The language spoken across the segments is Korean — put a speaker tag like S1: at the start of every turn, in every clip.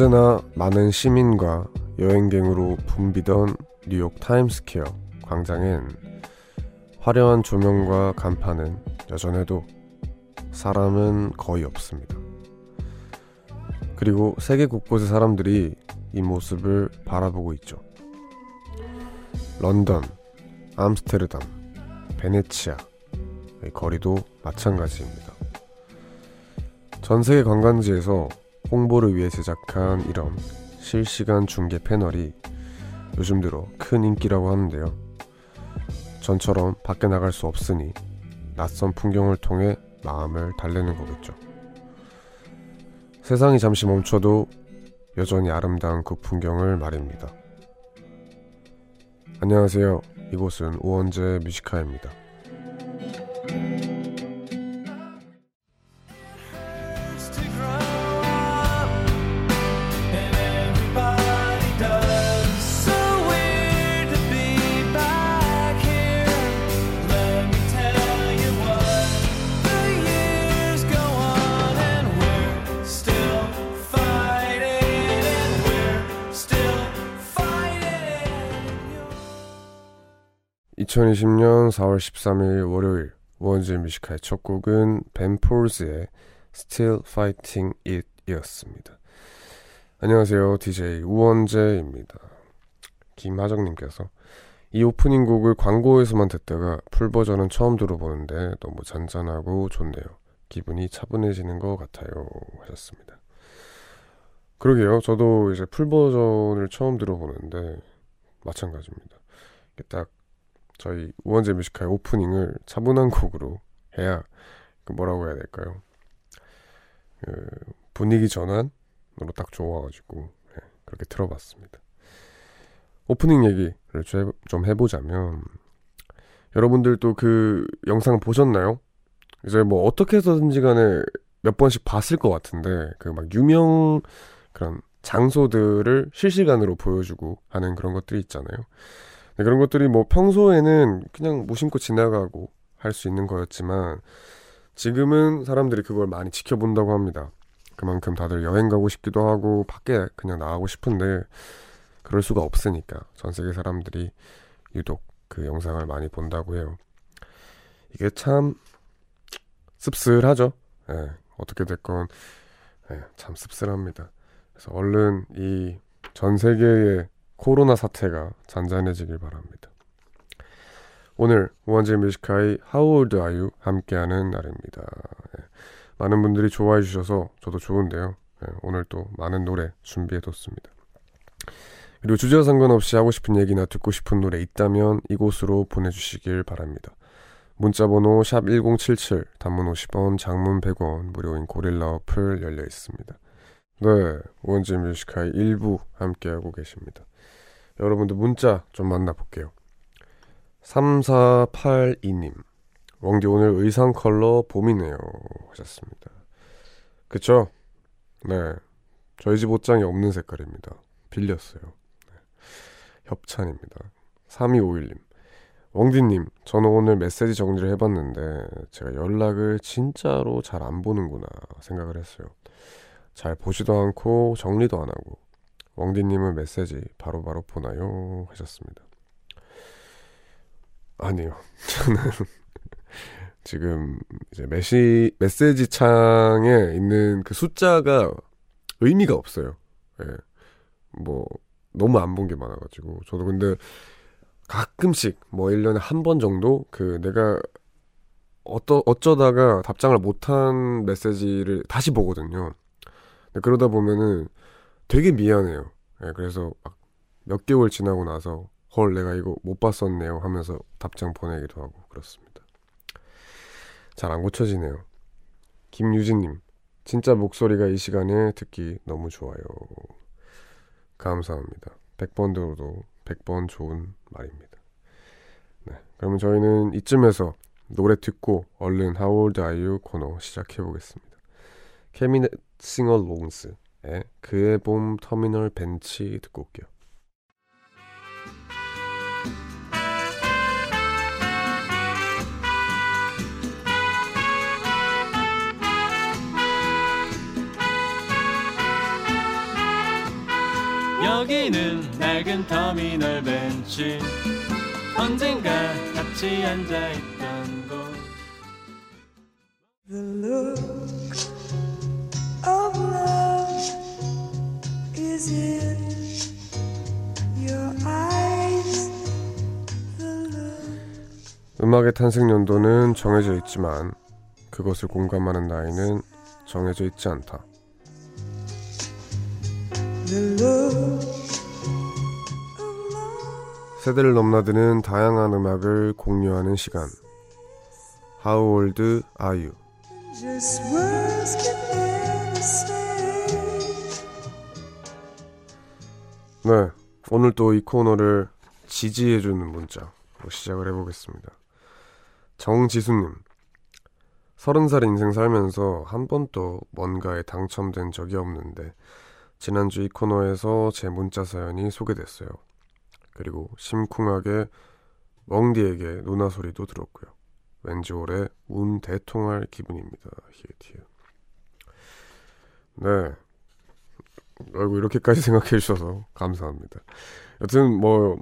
S1: 언제나 많은 시민과 여행객으로 붐비던 뉴욕 타임스퀘어 광장엔 화려한 조명과 간판은 여전해도 사람은 거의 없습니다. 그리고 세계 곳곳의 사람들이 이 모습을 바라보고 있죠. 런던, 암스테르담, 베네치아, 거리도 마찬가지입니다. 전 세계 관광지에서 홍보를 위해 제작한 이런 실시간 중계 패널이 요즘 들어 큰 인기라고 하는데요. 전처럼 밖에 나갈 수 없으니 낯선 풍경을 통해 마음을 달래는 거겠죠. 세상이 잠시 멈춰도 여전히 아름다운 그 풍경을 말입니다. 안녕하세요. 이곳은 우원재 뮤지카입니다. 2020년 4월 13일 월요일 우원재 Music High의 첫 곡은 벤폴즈의 Still Fighting It 이었습니다. 안녕하세요. DJ 우원재입니다. 김하정님께서 이 오프닝 곡을 광고에서만 듣다가 풀버전은 처음 들어보는데 너무 잔잔하고 좋네요. 기분이 차분해지는 것 같아요. 하셨습니다. 그러게요. 저도 이제 풀버전을 처음 들어보는데 마찬가지입니다. 딱 저희 우원재 Music High의 오프닝을 차분한 곡으로 해야 그 뭐라고 해야 될까요? 그 분위기 전환으로 딱 좋아가지고 네, 그렇게 들어봤습니다. 오프닝 얘기를 좀 해보자면 여러분들도 그 영상 보셨나요? 이제 뭐 어떻게 해서든지 간에 몇 번씩 봤을 것 같은데 그 막 유명 그런 장소들을 실시간으로 보여주고 하는 그런 것들이 있잖아요. 네, 그런 것들이 뭐 평소에는 그냥 무심코 지나가고 할 수 있는 거였지만 지금은 사람들이 그걸 많이 지켜본다고 합니다. 그만큼 다들 여행 가고 싶기도 하고 밖에 그냥 나가고 싶은데 그럴 수가 없으니까 전 세계 사람들이 유독 그 영상을 많이 본다고 해요. 이게 참 씁쓸하죠. 예, 어떻게 됐건 예, 참 씁쓸합니다. 그래서 얼른 이 전 세계의 코로나 사태가 잔잔해지길 바랍니다. 오늘 우원재 뮤지카의 How Old Are You 함께하는 날입니다. 네. 많은 분들이 좋아해 주셔서 저도 좋은데요. 네, 오늘 또 많은 노래 준비해뒀습니다. 그리고 주제와 상관없이 하고 싶은 얘기나 듣고 싶은 노래 있다면 이곳으로 보내주시길 바랍니다. 문자번호 샵 1077, 단문 50원, 장문 100원, 무료인 고릴라 어플 열려 있습니다. 네, 우원재 Music High의 1부 함께하고 계십니다. 여러분들 문자 좀 만나볼게요. 3482님. 원디 오늘 의상 컬러 봄이네요. 하셨습니다. 그쵸? 네. 저희 집 옷장에 없는 색깔입니다. 빌렸어요. 네. 협찬입니다. 3251님. 왕디님, 저는 오늘 메시지 정리를 해봤는데 제가 연락을 진짜로 잘 안 보는구나 생각을 했어요. 잘 보지도 않고 정리도 안 하고 왕디님은 메시지 바로바로 바로 보나요? 하셨습니다. 아니요. 저는 지금 이제 메시, 메시지 창에 있는 그 숫자가 의미가 없어요. 예. 뭐, 너무 안 본 게 많아가지고. 저도 근데 가끔씩 뭐 1년에 한 번 정도 그 내가 어떠, 어쩌다가 답장을 못한 메시지를 다시 보거든요. 그러다 보면은 되게 미안해요. 네, 그래서 몇 개월 지나고 나서 헐 내가 이거 못 봤었네요 하면서 답장 보내기도 하고 그렇습니다. 잘 안 고쳐지네요. 김유진님 진짜 목소리가 이 시간에 듣기 너무 좋아요. 감사합니다. 100번 들어도 100번 좋은 말입니다. 네, 그러면 저희는 이쯤에서 노래 듣고 얼른 How Old Are You 코너 시작해 보겠습니다. 케미넷 싱어 롱스 예, 그의 봄 터미널 벤치 듣고 올게요.
S2: 여기는 낡은 터미널 벤치 언젠가 같이 앉아있
S1: 음악의 탄생 연도는 정해져 있지만 그것을 공감하는 나이는 정해져 있지 않다. 세대를 넘나드는 다양한 음악을 공유하는 시간. How old are you? 네, 오늘 또 이 코너를 지지해주는 문자로 시작을 해보겠습니다. 정지수님, 서른 살 인생 살면서 한 번도 뭔가에 당첨된 적이 없는데 지난주 이 코너에서 제 문자 사연이 소개됐어요. 그리고 심쿵하게 멍디에게 누나 소리도 들었고요. 왠지 올해 운 대통할 기분입니다. 히에티에. 네. 아이고 이렇게까지 생각해 주셔서 감사합니다. 여튼 뭐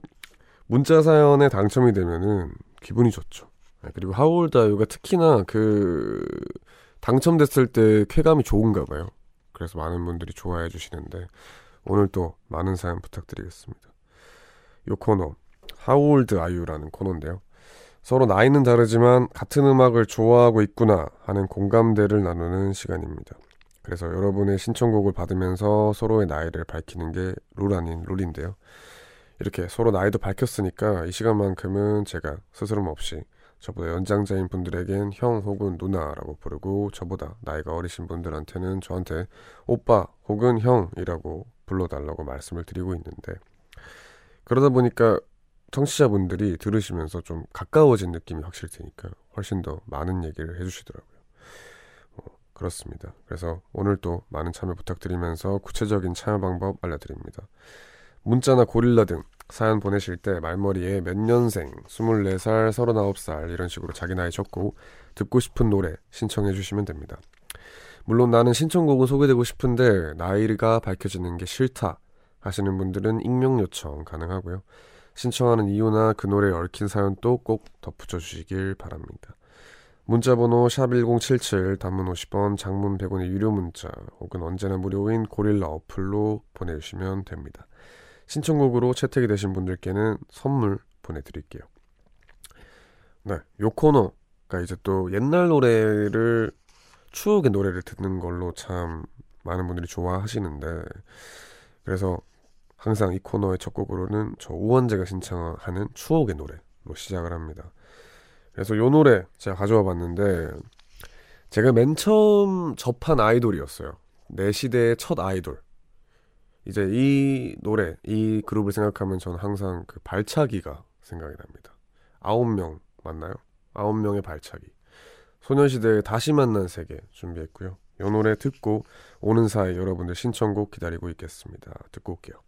S1: 문자 사연에 당첨이 되면은 기분이 좋죠. 네, 그리고 하울다유가 특히나 그 당첨됐을 때 쾌감이 좋은가 봐요. 그래서 많은 분들이 좋아해 주시는데 오늘 또 많은 사연 부탁드리겠습니다. 요 코너 하울드 아유라는 코너인데요. 서로 나이는 다르지만 같은 음악을 좋아하고 있구나 하는 공감대를 나누는 시간입니다. 그래서 여러분의 신청곡을 받으면서 서로의 나이를 밝히는 게 룰 아닌 룰인데요. 이렇게 서로 나이도 밝혔으니까 이 시간만큼은 제가 스스럼 없이 저보다 연장자인 분들에겐 형 혹은 누나라고 부르고 저보다 나이가 어리신 분들한테는 저한테 오빠 혹은 형이라고 불러달라고 말씀을 드리고 있는데 그러다 보니까 청취자분들이 들으시면서 좀 가까워진 느낌이 확실히 드니까 훨씬 더 많은 얘기를 해주시더라고요. 어, 그렇습니다. 그래서 오늘 또 많은 참여 부탁드리면서 구체적인 참여 방법 알려드립니다. 문자나 고릴라 등 사연 보내실 때 말머리에 몇 년생, 24살, 39살 이런 식으로 자기 나이 적고 듣고 싶은 노래 신청해 주시면 됩니다. 물론 나는 신청곡은 소개되고 싶은데 나이가 밝혀지는 게 싫다 하시는 분들은 익명 요청 가능하고요. 신청하는 이유나 그 노래에 얽힌 사연도 꼭 덧붙여 주시길 바랍니다. 문자번호 샵1077 단문 50원 장문 100원의 유료 문자 혹은 언제나 무료인 고릴라 어플로 보내주시면 됩니다. 신청곡으로 채택이 되신 분들께는 선물 보내드릴게요. 네, 요 코너가 이제 또 옛날 노래를 추억의 노래를 듣는 걸로 참 많은 분들이 좋아하시는데 그래서 항상 이 코너의 첫 곡으로는 저 우원재가 신청하는 추억의 노래로 시작을 합니다. 그래서 요 노래 제가 가져와 봤는데 제가 맨 처음 접한 아이돌이었어요. 내 시대의 첫 아이돌. 이제 이 노래, 이 그룹을 생각하면 저는 항상 그 발차기가 생각이 납니다. 아홉 명 맞나요? 아홉 명의 발차기. 소녀시대의 다시 만난 세계 준비했고요. 이 노래 듣고 오는 사이 여러분들 신청곡 기다리고 있겠습니다. 듣고 올게요.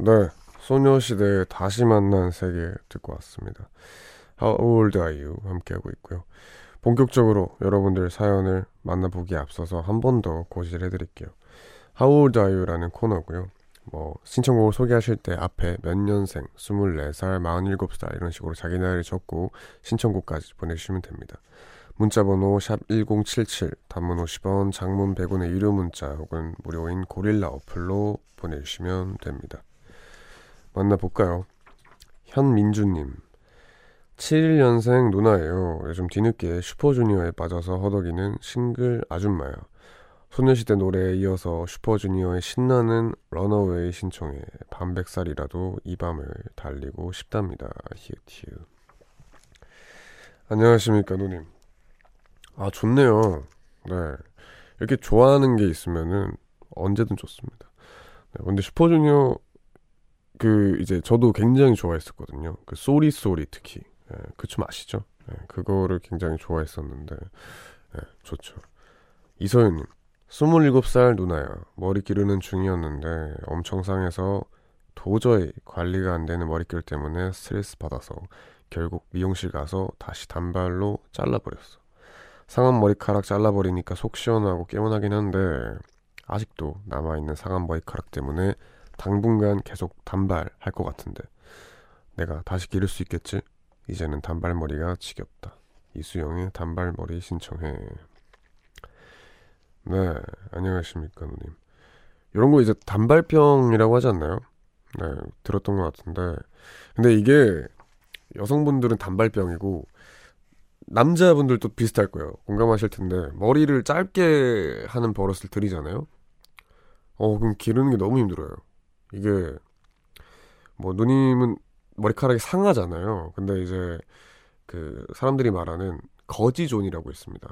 S1: 네, 소녀시대의 다시 만난 세계 듣고 왔습니다. How old are you? 함께하고 있고요. 본격적으로 여러분들 사연을 만나보기에 앞서서 한 번 더 고지를 해드릴게요. How old are you?라는 코너고요. 뭐 신청곡을 소개하실 때 앞에 몇 년생, 24살, 47살 이런 식으로 자기 나이를 적고 신청곡까지 보내주시면 됩니다. 문자번호 샵 1077, 단문 50원, 장문 100원의 유료 문자 혹은 무료인 고릴라 어플로 보내주시면 됩니다. 만나볼까요? 현민주님 71년생 누나예요. 요즘 뒤늦게 슈퍼주니어에 빠져서 허덕이는 싱글 아줌마야. 소녀시대 노래에 이어서 슈퍼주니어의 신나는 런어웨이 신청에 반백살이라도 이 밤을 달리고 싶답니다. 히읗히읗. 안녕하십니까 누님. 아 좋네요. 네 이렇게 좋아하는 게 있으면은 언제든 좋습니다. 네, 근데 슈퍼주니어 그 이제 저도 굉장히 좋아했었거든요. 그 Sorry Sorry 특히 예, 그 춤 아시죠? 예, 그거를 굉장히 좋아했었는데 예, 좋죠. 이서윤님 27살 누나야. 머리 기르는 중이었는데 엄청 상해서 도저히 관리가 안 되는 머릿결 때문에 스트레스 받아서 결국 미용실 가서 다시 단발로 잘라버렸어. 상한 머리카락 잘라버리니까 속 시원하고 개운하긴 한데 아직도 남아있는 상한 머리카락 때문에 당분간 계속 단발할 것 같은데 내가 다시 기를 수 있겠지? 이제는 단발머리가 지겹다. 이수영의 단발머리 신청해. 네, 안녕하십니까, 누님. 이런 거 이제 단발병이라고 하지 않나요? 네, 들었던 것 같은데. 근데 이게 여성분들은 단발병이고, 남자분들도 비슷할 거예요. 공감하실 텐데, 머리를 짧게 하는 버릇을 들이잖아요? 어, 그럼 기르는 게 너무 힘들어요. 이게, 뭐, 누님은 머리카락이 상하잖아요. 근데 이제, 그, 사람들이 말하는 거지존이라고 있습니다.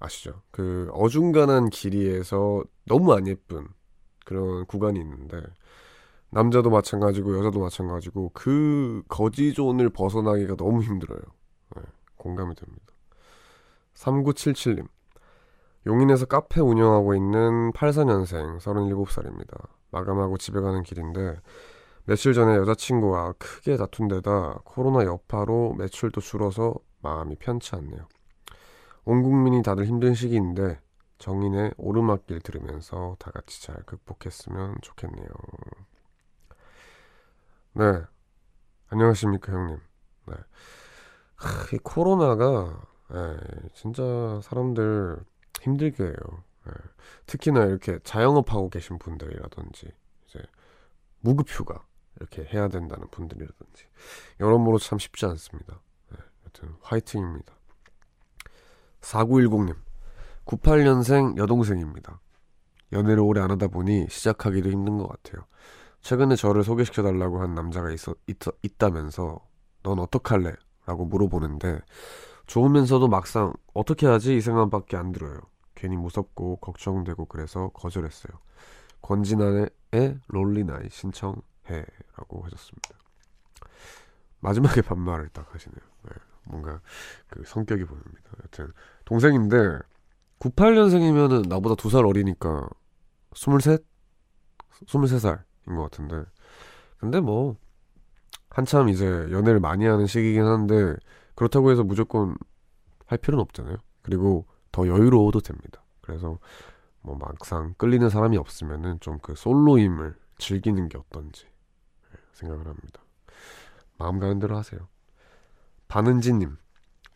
S1: 아시죠? 그 어중간한 길이에서 너무 안 예쁜 그런 구간이 있는데 남자도 마찬가지고 여자도 마찬가지고 그 거지존을 벗어나기가 너무 힘들어요. 네, 공감이 됩니다. 3977님 용인에서 카페 운영하고 있는 84년생 37살입니다. 마감하고 집에 가는 길인데 며칠 전에 여자친구와 크게 다툰 데다 코로나 여파로 매출도 줄어서 마음이 편치 않네요. 온 국민이 다들 힘든 시기인데 정인의 오르막길 들으면서 다 같이 잘 극복했으면 좋겠네요. 네. 안녕하십니까, 형님. 네. 하, 이 코로나가, 예, 진짜 사람들 힘들게 해요. 예. 특히나 이렇게 자영업하고 계신 분들이라든지, 이제, 무급휴가, 이렇게 해야 된다는 분들이라든지, 여러모로 참 쉽지 않습니다. 예, 여튼, 화이팅입니다. 4910님, 98년생 여동생입니다. 연애를 오래 안 하다 보니 시작하기도 힘든 것 같아요. 최근에 저를 소개시켜 달라고 한 남자가 있어, 있, 있다면서 넌 어떡할래? 라고 물어보는데 좋으면서도 막상 어떻게 하지? 이 생각밖에 안 들어요. 괜히 무섭고 걱정되고 그래서 거절했어요. 권진아의 롤리나이 신청해 라고 하셨습니다. 마지막에 반말을 딱 하시네요. 네, 뭔가 그 성격이 보입니다. 여튼 동생인데 98년생이면은 나보다 두 살 어리니까 23? 23살인 것 같은데 근데 뭐 한참 이제 연애를 많이 하는 시기긴 한데 그렇다고 해서 무조건 할 필요는 없잖아요. 그리고 더 여유로워도 됩니다. 그래서 뭐 막상 끌리는 사람이 없으면은 좀 그 솔로임을 즐기는 게 어떤지 생각을 합니다. 마음 가는 대로 하세요. 반은지님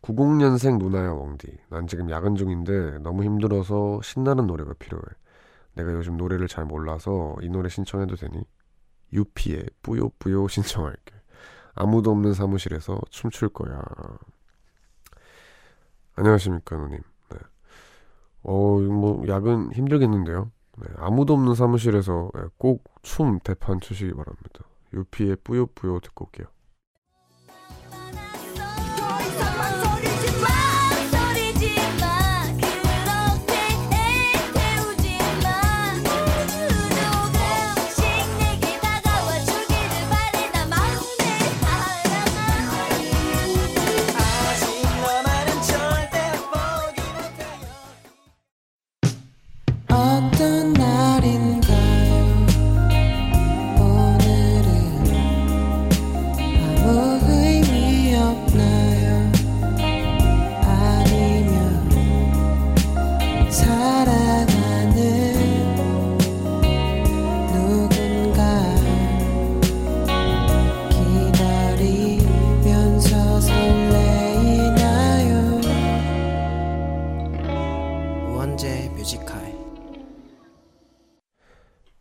S1: 90년생 누나야 웡디 난 지금 야근 중인데 너무 힘들어서 신나는 노래가 필요해 내가 요즘 노래를 잘 몰라서 이 노래 신청해도 되니? 유피의 뿌요뿌요 신청할게 아무도 없는 사무실에서 춤출 거야. 안녕하십니까 누님. 네. 어, 뭐 야근 힘들겠는데요. 네, 아무도 없는 사무실에서 네, 꼭춤 대판 추시기 바랍니다. 유피의 뿌요뿌요 듣고 올게요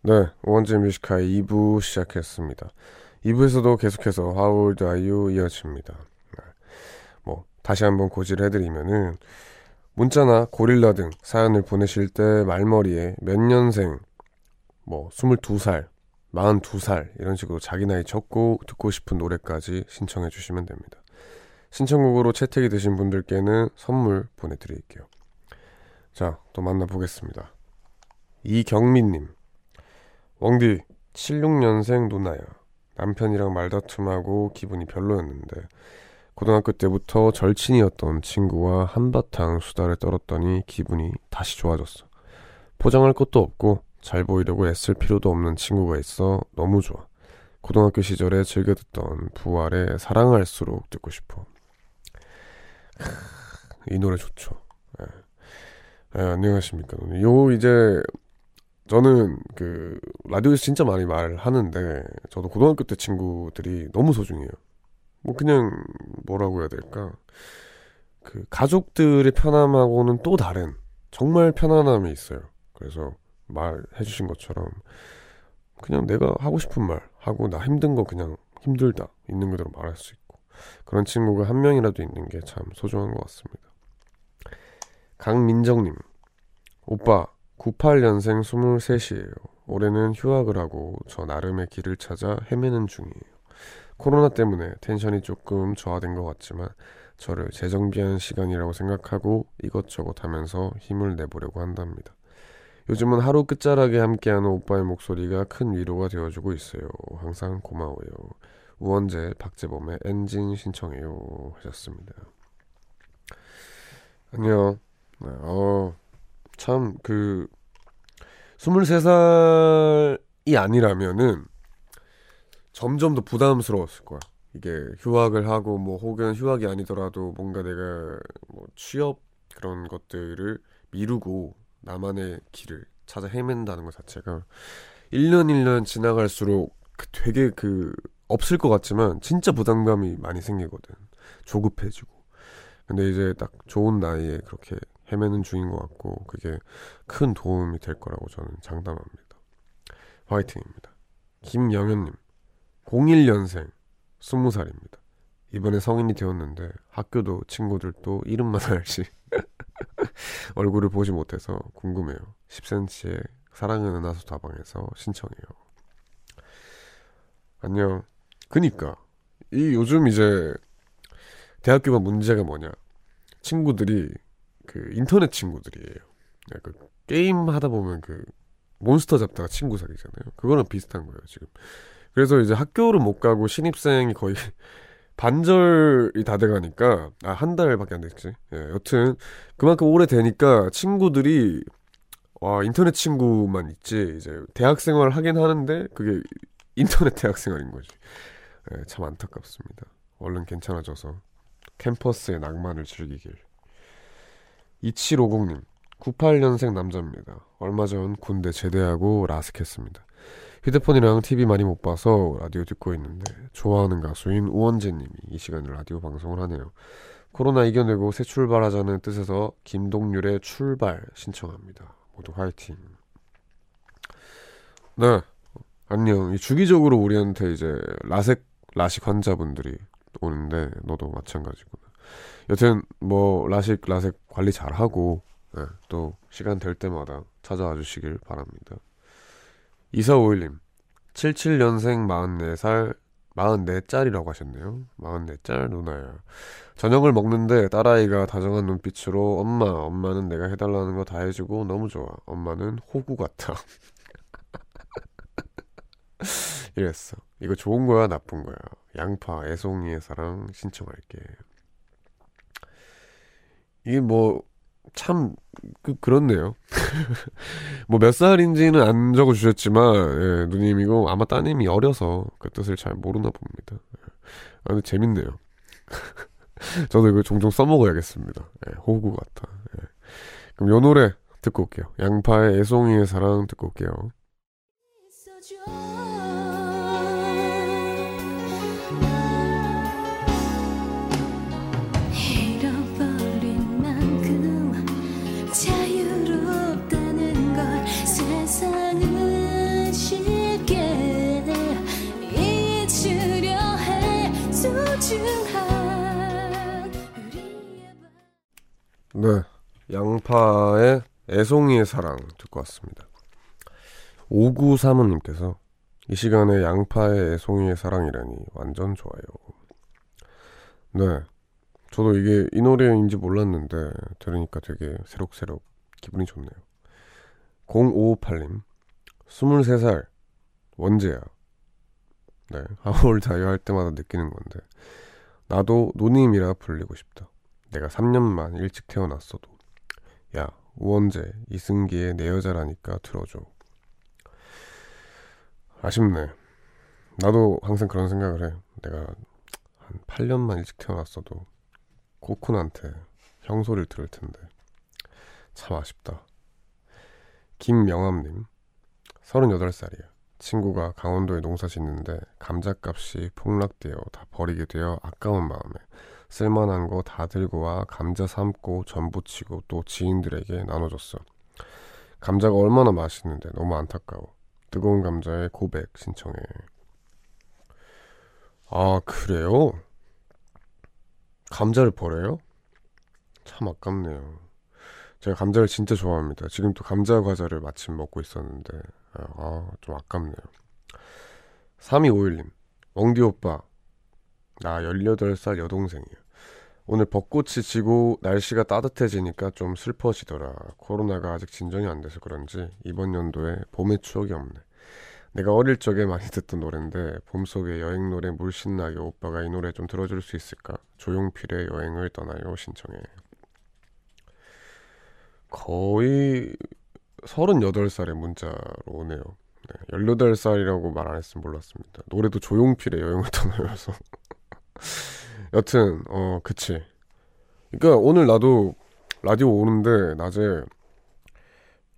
S1: 네, 원제 뮤지카의 2부 시작했습니다. 2부에서도 계속해서 How old are you 이어집니다. 네. 뭐 다시 한번 고지를 해드리면은 문자나 고릴라 등 사연을 보내실 때 말머리에 몇 년생, 뭐 22살, 42살 이런 식으로 자기 나이 적고 듣고 싶은 노래까지 신청해 주시면 됩니다. 신청곡으로 채택이 되신 분들께는 선물 보내드릴게요. 자, 또 만나보겠습니다. 이경민님. 웡디 76년생 누나야 남편이랑 말다툼하고 기분이 별로였는데 고등학교 때부터 절친이었던 친구와 한바탕 수다를 떨었더니 기분이 다시 좋아졌어 포장할 것도 없고 잘 보이려고 애쓸 필요도 없는 친구가 있어 너무 좋아. 고등학교 시절에 즐겨 듣던 부활의 사랑할수록 듣고 싶어. 크, 이 노래 좋죠. 예. 예, 안녕하십니까. 요 이제 저는 그 라디오에서 진짜 많이 말하는데 저도 고등학교 때 친구들이 너무 소중해요. 뭐 그냥 뭐라고 해야 될까? 그 가족들의 편함하고는 또 다른 정말 편안함이 있어요. 그래서 말해 주신 것처럼 그냥 내가 하고 싶은 말 하고 나 힘든 거 그냥 힘들다 있는 그대로 말할 수 있고 그런 친구가 한 명이라도 있는 게 참 소중한 것 같습니다. 강민정님 오빠 98년생 23이에요. 올해는 휴학을 하고 저 나름의 길을 찾아 헤매는 중이에요. 코로나 때문에 텐션이 조금 저하된 것 같지만 저를 재정비하는 시간이라고 생각하고 이것저것 하면서 힘을 내보려고 한답니다. 요즘은 하루 끝자락에 함께하는 오빠의 목소리가 큰 위로가 되어주고 있어요. 항상 고마워요. 우원재 박재범의 엔진 신청해요 하셨습니다. 안녕. 네, 어, 참, 그, 23살이 아니라면은 점점 더 부담스러웠을 거야. 이게 휴학을 하고 뭐 혹은 휴학이 아니더라도 뭔가 내가 뭐 취업 그런 것들을 미루고 나만의 길을 찾아 헤맨다는 것 자체가 1년 1년 지나갈수록 그 되게 그 없을 것 같지만 진짜 부담감이 많이 생기거든. 조급해지고. 근데 이제 딱 좋은 나이에 그렇게 헤매는 중인 것 같고 그게 큰 도움이 될 거라고 저는 장담합니다. 화이팅입니다. 김영현님 01년생 20살입니다. 이번에 성인이 되었는데 학교도 친구들도 이름만 알지 얼굴을 보지 못해서 궁금해요. 10cm의 사랑은 은하수 다방에서 신청해요. 안녕. 그니까 이 요즘 이제 대학교가 문제가 뭐냐? 친구들이 그 인터넷 친구들이에요. 네, 그 게임 하다 보면 그 몬스터 잡다가 친구 사귀잖아요. 그거랑 비슷한 거예요, 지금. 그래서 이제 학교를 못 가고 신입생이 거의 반절이 다 돼가니까 아 한 달밖에 안 됐지. 예, 여튼 그만큼 오래 되니까 친구들이 와 인터넷 친구만 있지 이제 대학 생활 하긴 하는데 그게 인터넷 대학 생활인 거지. 예, 참 안타깝습니다. 얼른 괜찮아져서 캠퍼스의 낭만을 즐기길. 2750님 98년생 남자입니다. 얼마 전 군대 제대하고 라스했습니다. 휴대폰이랑 TV 많이 못 봐서 라디오 듣고 있는데 좋아하는 가수인 우원재님이 이 시간에 라디오 방송을 하네요. 코로나 이겨내고 새 출발하자는 뜻에서 김동률의 출발 신청합니다. 모두 화이팅. 네, 안녕. 이 주기적으로 우리한테 이제 라섹 라식 환자분들이 오는데 너도 마찬가지구나. 여튼 뭐 라식 라섹 관리 잘 하고 네, 또 시간 될 때마다 찾아와 주시길 바랍니다. 2451님 77년생 44살 44짤이라고 하셨네요. 44짤 누나야. 저녁을 먹는데 딸아이가 다정한 눈빛으로 엄마, 엄마는 내가 해달라는 거 다 해주고 너무 좋아. 엄마는 호구 같아. 이랬어. 이거 좋은 거야, 나쁜 거야. 양파, 애송이의 사랑 신청할게. 이게 뭐, 참, 그, 그렇네요. 뭐 몇 살인지는 안 적어주셨지만, 예, 누님 이거 아마 따님이 어려서 그 뜻을 잘 모르나 봅니다. 예. 아, 근데 재밌네요. 저도 이거 종종 써먹어야겠습니다. 예, 호구 같아. 예. 그럼 요 노래 듣고 올게요. 양파의 애송이의 사랑 듣고 올게요. 네. 양파의 애송이의 사랑 듣고 왔습니다. 5935님께서 이 시간에 양파의 애송이의 사랑이라니 완전 좋아요. 네. 저도 이게 이 노래인지 몰랐는데 들으니까 되게 새록새록 기분이 좋네요. 0558님 23살 원재야. 네. 하울 다이어 할 때마다 느끼는 건데 나도 노님이라 불리고 싶다. 내가 3년만 일찍 태어났어도 야 우원재, 이승기의 내 여자라니까 들어줘. 아쉽네. 나도 항상 그런 생각을 해. 내가 한 8년만 일찍 태어났어도 코쿤한테 형 소리를 들을 텐데. 참 아쉽다. 김명암님, 38살이야. 친구가 강원도에 농사 짓는데 감자값이 폭락되어 다 버리게 되어 아까운 마음에 쓸만한 거 다 들고 와 감자 삶고 전 부치고 또 지인들에게 나눠줬어. 감자가 얼마나 맛있는데 너무 안타까워. 뜨거운 감자의 고백 신청해. 아 그래요? 감자를 버려요? 참 아깝네요. 제가 감자를 진짜 좋아합니다. 지금 또 감자 과자를 마침 먹고 있었는데 아, 좀 아깝네요. 3251님, 웡디 오빠, 나 18살 여동생이야. 오늘 벚꽃이 지고 날씨가 따뜻해지니까 좀 슬퍼지더라. 코로나가 아직 진정이 안 돼서 그런지 이번 연도에 봄의 추억이 없네. 내가 어릴 적에 많이 듣던 노래인데 봄속의 여행 노래 물씬 나게 오빠가 이 노래 좀 들어줄 수 있을까? 조용필의 여행을 떠나요 신청해. 거의 38살의 문자로 오네요. 네, 18살이라고 말 안 했으면 몰랐습니다. 노래도 조용필의 여행을 떠나요서. 여튼, 어, 그치. 그니까 오늘 나도 라디오 오는데, 낮에,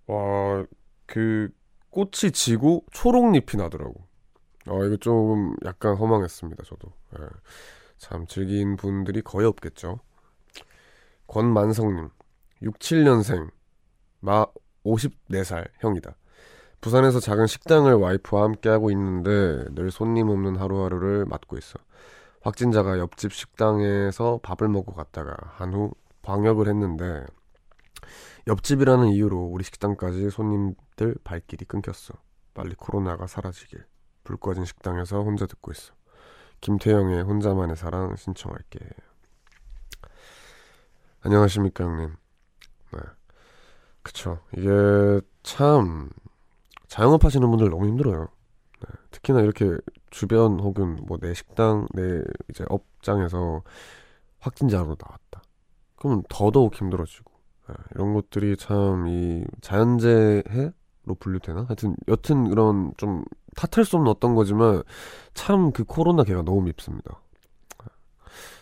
S1: 와, 그, 꽃이 지고 초록잎이 나더라고. 어, 이거 좀 약간 허망했습니다, 저도. 예. 참, 즐긴 분들이 거의 없겠죠. 권만성님, 67년생, 마, 54살 형이다. 부산에서 작은 식당을 와이프와 함께 하고 있는데 늘 손님 없는 하루하루를 맞고 있어. 확진자가 옆집 식당에서 밥을 먹고 갔다가 한 후 방역을 했는데 옆집이라는 이유로 우리 식당까지 손님들 발길이 끊겼어. 빨리 코로나가 사라지길. 불 꺼진 식당에서 혼자 듣고 있어. 김태영의 혼자만의 사랑 신청할게. 안녕하십니까 형님. 네. 그쵸. 이게 참 자영업 하시는 분들 너무 힘들어요. 네. 특히나 이렇게 주변 혹은 뭐 내 식당 내 이제 업장에서 확진자로 나왔다. 그러면 더더욱 힘들어지고 네. 이런 것들이 참 이 자연재해로 분류되나? 하여튼 여튼 이런 좀 탓할 수 없는 어떤 거지만 참 그 코로나 개가 너무 밉습니다. 네.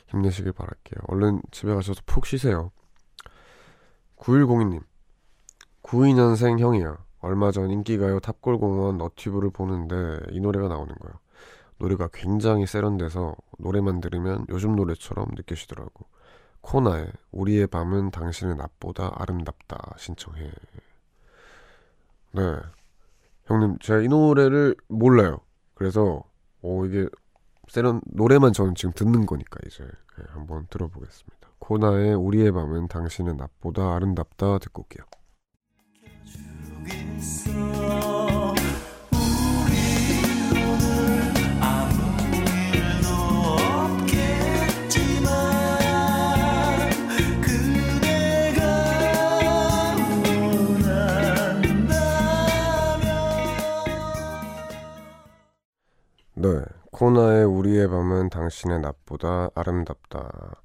S1: 힘내시길 바랄게요. 얼른 집에 가셔서 푹 쉬세요. 9102님 92년생 형이야. 얼마 전 인기가요 탑골공원 너튜브를 보는데 이 노래가 나오는 거야. 노래가 굉장히 세련돼서 노래만 들으면 요즘 노래처럼 느껴지더라고. 코나의 우리의 밤은 당신의 낮보다 아름답다 신청해. 네. 형님, 제가 이 노래를 몰라요. 그래서, 오, 이게, 세련, 노래만 저는 지금 듣는 거니까, 이제. 네, 한번 들어보겠습니다. 코나의 우리의 밤은 당신의 낮보다 아름답다 듣고 올게요. 네. 코나의 우리의 밤은 당신의 낮보다 아름답다.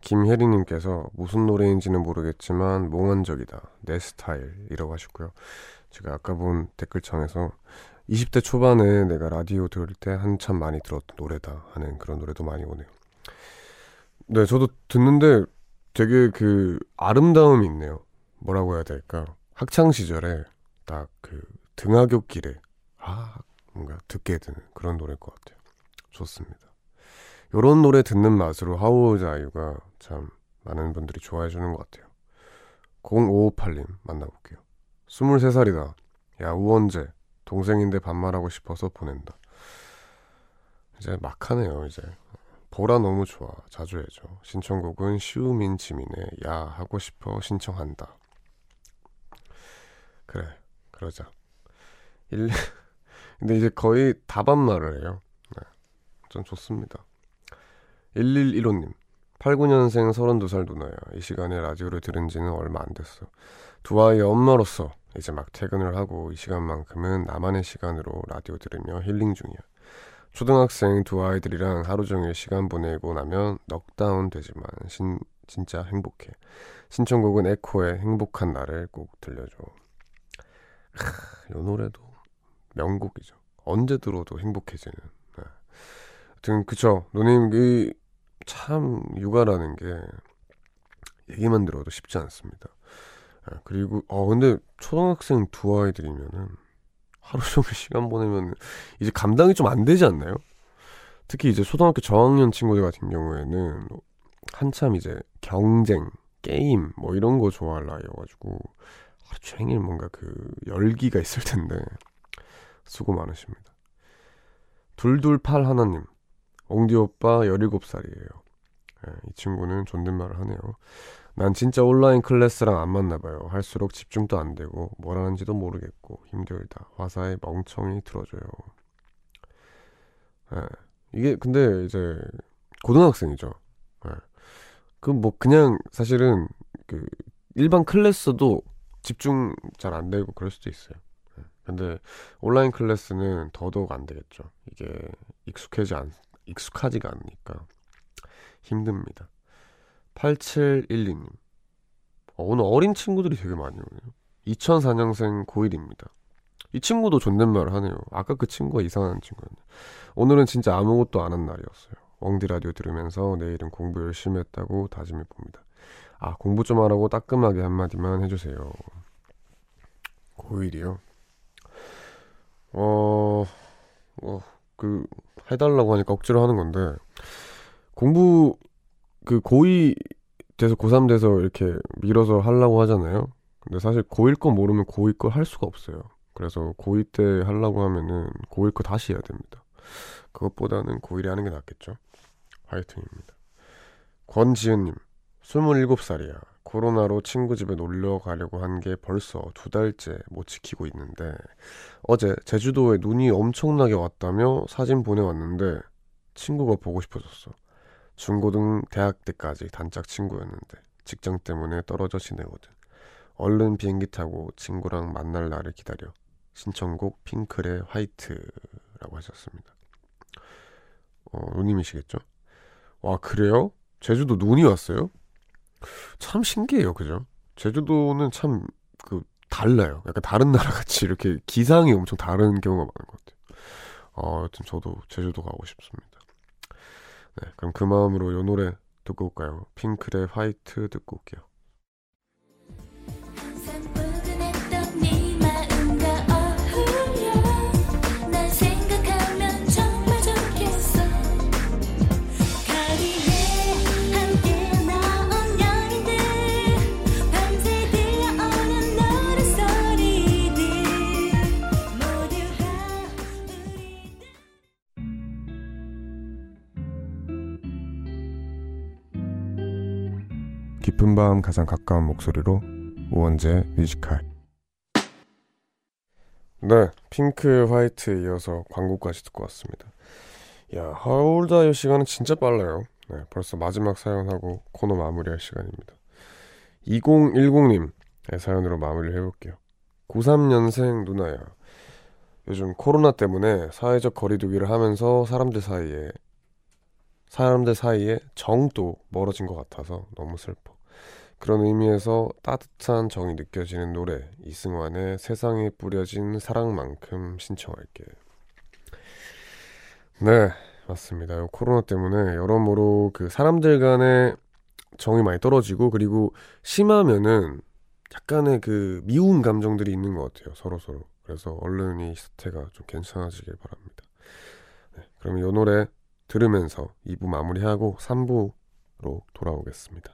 S1: 김혜리님께서 무슨 노래인지는 모르겠지만 몽환적이다. 내 스타일이라고 하셨고요. 제가 아까 본 댓글창에서 20대 초반에 내가 라디오 들을 때 한참 많이 들었던 노래다 하는 그런 노래도 많이 오네요. 네, 저도 듣는데 되게 그 아름다움이 있네요. 뭐라고 해야 될까? 학창 시절에 딱 그 등하굣길에 아 뭔가 듣게 되는 그런 노래일 것 같아요. 좋습니다. 요런 노래 듣는 맛으로 하우즈 아이유가 참 많은 분들이 좋아해 주는 것 같아요. 0558님 만나볼게요. 23살이다. 야 우원재 동생인데 반말하고 싶어서 보낸다. 이제 막 하네요 이제. 보라 너무 좋아 자주 해줘. 신청곡은 시우민 지민의 야 하고 싶어 신청한다. 그래 그러자. 1 근데 이제 거의 다 반말을 해요. 네. 전 좋습니다. 1115님. 89년생 32살 누나야. 이 시간에 라디오를 들은 지는 얼마 안 됐어. 두 아이의 엄마로서 이제 막 퇴근을 하고 이 시간만큼은 나만의 시간으로 라디오 들으며 힐링 중이야. 초등학생 두 아이들이랑 하루 종일 시간 보내고 나면 넉다운 되지만 신, 진짜 행복해. 신청곡은 에코의 행복한 날을 꼭 들려줘. 크, 이 노래도 명곡이죠. 언제 들어도 행복해지는. 네. 하여튼 그쵸. 누님 그참 육아라는 게 얘기만 들어도 쉽지 않습니다. 예, 그리고 어 근데 초등학생 두 아이들이면은 하루 종일 시간 보내면 이제 감당이 좀 안 되지 않나요? 특히 이제 초등학교 저학년 친구들 같은 경우에는 한참 이제 경쟁, 게임 뭐 이런 거 좋아할 나이여가지고 하루 종일 뭔가 그 열기가 있을 텐데 수고 많으십니다. 둘둘팔 하나님, 옹디 오빠 17살이에요. 예, 이 친구는 존댓말을 하네요. 난 진짜 온라인 클래스랑 안 맞나 봐요. 할수록 집중도 안 되고 뭘 하는지도 모르겠고 힘들다. 화사에 멍청이 들어줘요. 예, 이게 근데 이제 고등학생이죠. 예. 그뭐 그냥 사실은 그 일반 클래스도 집중 잘 안 되고 그럴 수도 있어요. 예. 근데 온라인 클래스는 더더욱 안 되겠죠. 이게 익숙하지 않 익숙하지가 않으니까 힘듭니다. 8712님. 어, 오늘 어린 친구들이 되게 많이 오네요. 2004년생 고1입니다. 이 친구도 존댓말을 하네요. 아까 그 친구가 이상한 친구였네. 오늘은 진짜 아무것도 안 한 날이었어요. 웡디 라디오 들으면서 내일은 공부 열심히 했다고 다짐해 봅니다. 아, 공부 좀 하라고 따끔하게 한마디만 해주세요. 고1이요? 어, 어, 그, 해달라고 하니까 억지로 하는 건데, 공부, 그, 고2 돼서 고3 돼서 이렇게 밀어서 하려고 하잖아요. 근데 사실 고1 거 모르면 고2 거 할 수가 없어요. 그래서 고2 때 하려고 하면은 고1 거 다시 해야 됩니다. 그것보다는 고1에 하는 게 낫겠죠. 화이팅입니다. 권지은님, 27살이야. 코로나로 친구 집에 놀러 가려고 한 게 벌써 두 달째 못 지키고 있는데 어제 제주도에 눈이 엄청나게 왔다며 사진 보내왔는데 친구가 보고 싶어졌어. 중고등 대학 때까지 단짝 친구였는데 직장 때문에 떨어져 지내거든. 얼른 비행기 타고 친구랑 만날 날을 기다려. 신청곡 핑클의 화이트라고 하셨습니다. 어, 누님이시겠죠? 와, 그래요? 제주도 눈이 왔어요? 참 신기해요, 그죠? 제주도는 참, 그, 달라요. 약간 다른 나라 같이 이렇게 기상이 엄청 다른 경우가 많은 것 같아요. 어, 여튼 저도 제주도 가고 싶습니다. 네, 그럼 그 마음으로 요 노래 듣고 올까요? 핑클의 화이트 듣고 올게요. 깊은 밤 가장 가까운 목소리로 우원재 뮤지컬. 네 핑크 화이트 이어서 광고까지 듣고 왔습니다. 야 하울다요 시간은 진짜 빨라요. 네, 벌써 마지막 사연하고 코너 마무리할 시간입니다. 2010님 의 사연으로 마무리를 해볼게요. 93년생 누나야. 요즘 코로나 때문에 사회적 거리두기를 하면서 사람들 사이에 사람들 사이에 정도 멀어진 것 같아서 너무 슬퍼. 그런 의미에서 따뜻한 정이 느껴지는 노래 이승환의 세상에 뿌려진 사랑만큼 신청할게. 네, 맞습니다. 요 코로나 때문에 여러모로 그 사람들 간의 정이 많이 떨어지고 그리고 심하면은 약간의 그 미운 감정들이 있는 것 같아요. 서로 서로. 그래서 얼른 이 사태가 좀 괜찮아지길 바랍니다. 네, 그러면 이 노래 들으면서 2부 마무리하고 3부로 돌아오겠습니다.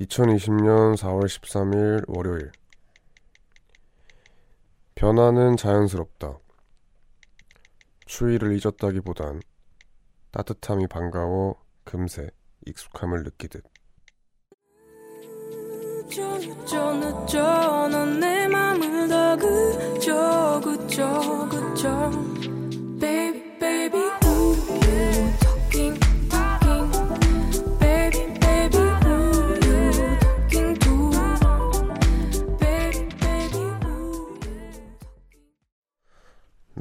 S1: 2020년 4월 13일 월요일. 변화는 자연스럽다. 추위를 잊었다기보단 따뜻함이 반가워 금세 익숙함을 느끼듯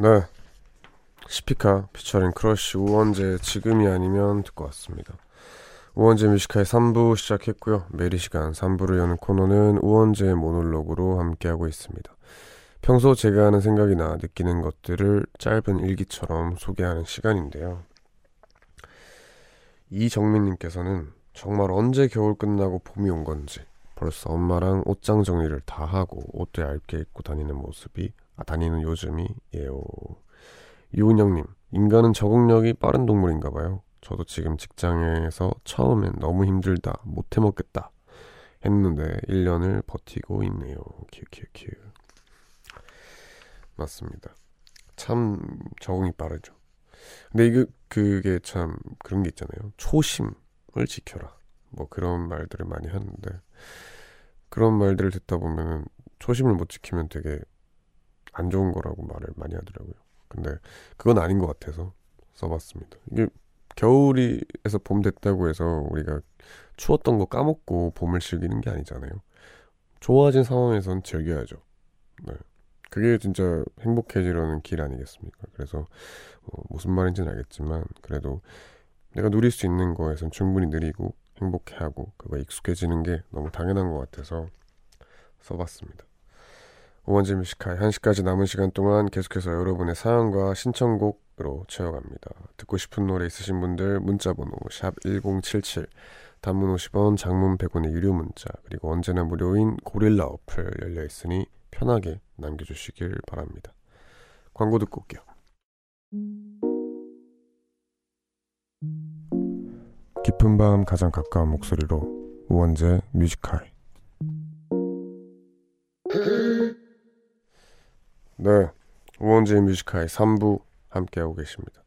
S1: 네 시피카 피처링 크러쉬 우원재 지금이 아니면 듣고 왔습니다. 우원재 Music High의 3부 시작했고요. 매일 이 시간 3부를 여는 코너는 우원재의 모놀로그로 함께하고 있습니다. 평소 제가 하는 생각이나 느끼는 것들을 짧은 일기처럼 소개하는 시간인데요. 이정민님께서는 정말 언제 겨울 끝나고 봄이 온 건지 벌써 엄마랑 옷장 정리를 다 하고 옷도 얇게 입고 다니는 모습이 아, 다니는 요즘이에요. 유은영님, 인간은 적응력이 빠른 동물인가 봐요. 저도 지금 직장에서 처음엔 너무 힘들다, 못 해 먹겠다 했는데 1년을 버티고 있네요. 큐큐큐. 맞습니다. 참 적응이 빠르죠. 근데 이게 그게 참 그런 게 있잖아요. 초심을 지켜라. 뭐 그런 말들을 많이 하는데 그런 말들을 듣다 보면은 초심을 못 지키면 되게 안 좋은 거라고 말을 많이 하더라고요. 근데 그건 아닌 것 같아서 써봤습니다. 이게 겨울이에서 봄 됐다고 해서 우리가 추웠던 거 까먹고 봄을 즐기는 게 아니잖아요. 좋아진 상황에선 즐겨야죠. 네. 그게 진짜 행복해지려는 길 아니겠습니까? 그래서 어, 무슨 말인지는 알겠지만 그래도 내가 누릴 수 있는 거에선 충분히 누리고 행복해하고 그거에 익숙해지는 게 너무 당연한 것 같아서 써봤습니다. 우원재 Music High의 1시까지 남은 시간 동안 계속해서 여러분의 사연과 신청곡으로 채워갑니다. 듣고 싶은 노래 있으신 분들 문자번호 샵 1077 단문 50원 장문 100원의 유료 문자 그리고 언제나 무료인 고릴라 어플 열려있으니 편하게 남겨주시길 바랍니다. 광고 듣고 올게요. 깊은 밤 가장 가까운 목소리로 우원재 Music High 네, 우원재 Music High 3부 함께하고 계십니다.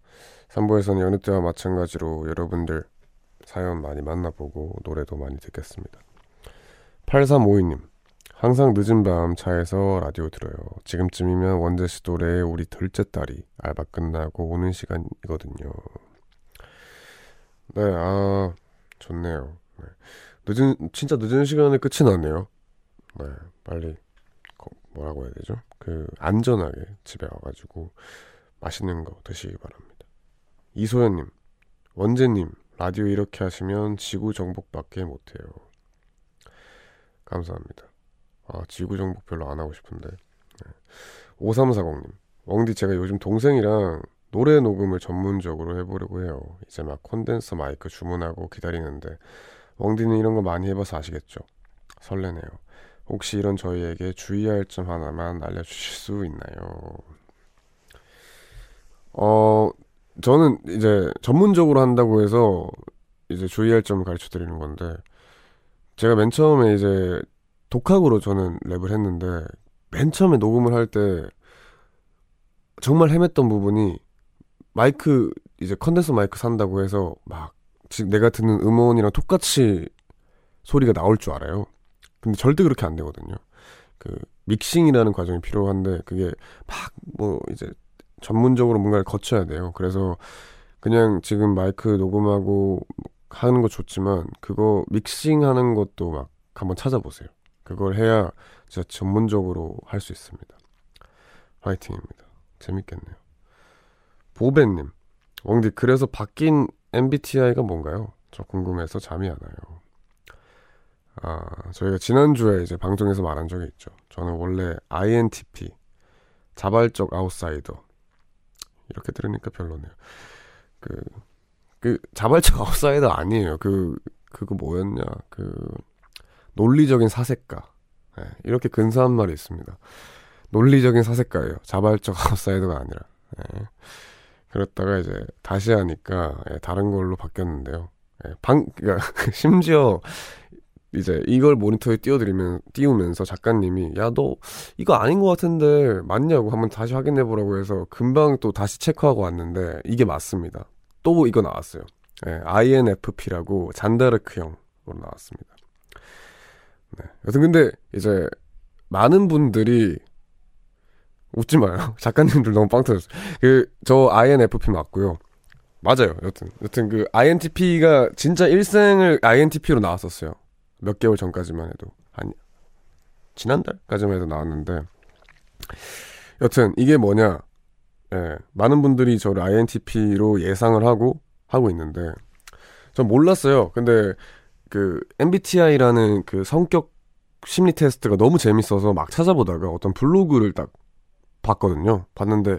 S1: 3부에서는 여느 때와 마찬가지로 여러분들 사연 많이 만나보고 노래도 많이 듣겠습니다. 8352님, 항상 늦은 밤 차에서 라디오 들어요. 지금쯤이면 원재 씨 노래에 우리 둘째 딸이 알바 끝나고 오는 시간이거든요. 네, 아, 좋네요. 네. 늦은, 진짜 늦은 시간에 끝이 났네요. 네, 빨리, 거- 뭐라고 해야 되죠? 그, 안전하게 집에 와가지고 맛있는 거 드시기 바랍니다. 이소연님, 원재님, 라디오 이렇게 하시면 지구 정복밖에 못해요. 감사합니다. 아, 지구 정복 별로 안 하고 싶은데. 네. 5340님, 웡디 제가 요즘 동생이랑 노래 녹음을 전문적으로 해보려고 해요. 이제 막 콘덴서 마이크 주문하고 기다리는데, 웡디는 이런 거 많이 해봐서 아시겠죠? 설레네요. 혹시 이런 저희에게 주의할 점 하나만 알려주실 수 있나요? 어, 저는 이제 전문적으로 한다고 해서 이제 주의할 점을 가르쳐 드리는 건데, 제가 맨 처음에 이제 독학으로 저는 랩을 했는데, 맨 처음에 녹음을 할 때 정말 헤맸던 부분이 마이크, 이제 컨덴서 마이크 산다고 해서 막 지금 내가 듣는 음원이랑 똑같이 소리가 나올 줄 알아요. 근데 절대 그렇게 안 되거든요. 그 믹싱이라는 과정이 필요한데 그게 막 뭐 이제 전문적으로 뭔가를 거쳐야 돼요. 그래서 그냥 지금 마이크 녹음하고 하는 거 좋지만 그거 믹싱하는 것도 막 한번 찾아보세요. 그걸 해야 진짜 전문적으로 할 수 있습니다. 화이팅입니다. 재밌겠네요. 보벤님, 웡디 그래서 바뀐 MBTI가 뭔가요? 저 궁금해서 잠이 안 와요. 아, 저희가 지난주에 이제 방송에서 말한 적이 있죠. 저는 원래 INTP, 자발적 아웃사이더, 이렇게 들으니까 별로네요. 그, 그, 자발적 아웃사이더 아니에요. 그, 그거 뭐였냐. 그, 논리적인 사색가. 예, 이렇게 근사한 말이 있습니다. 논리적인 사색가예요. 자발적 아웃사이더가 아니라. 예. 그랬다가 이제 다시 하니까 예, 다른 걸로 바뀌었는데요. 예, 방, 그니까, 심지어 이제 이걸 모니터에 띄워드리면, 띄우면서 작가님이, 야, 너 이거 아닌 것 같은데 맞냐고 한번 다시 확인해 보라고 해서 금방 또 다시 체크하고 왔는데 이게 맞습니다. 또 이거 나왔어요. 예, INFP라고 잔다르크형으로 나왔습니다. 네. 여튼 근데 이제 많은 분들이 웃지 마요. 작가님들 너무 빵 터졌어요. 그, 저 INFP 맞고요. 맞아요. 여튼. 여튼 그 INTP가 진짜 일생을 INTP로 나왔었어요. 몇 개월 전까지만 해도. 아니, 지난달까지만 해도 나왔는데. 여튼, 이게 뭐냐. 예, 많은 분들이 저를 INTP로 예상을 하고, 하고 있는데, 전 몰랐어요. 근데, 그, MBTI라는 그 성격 심리 테스트가 너무 재밌어서 막 찾아보다가 어떤 블로그를 딱 봤거든요. 봤는데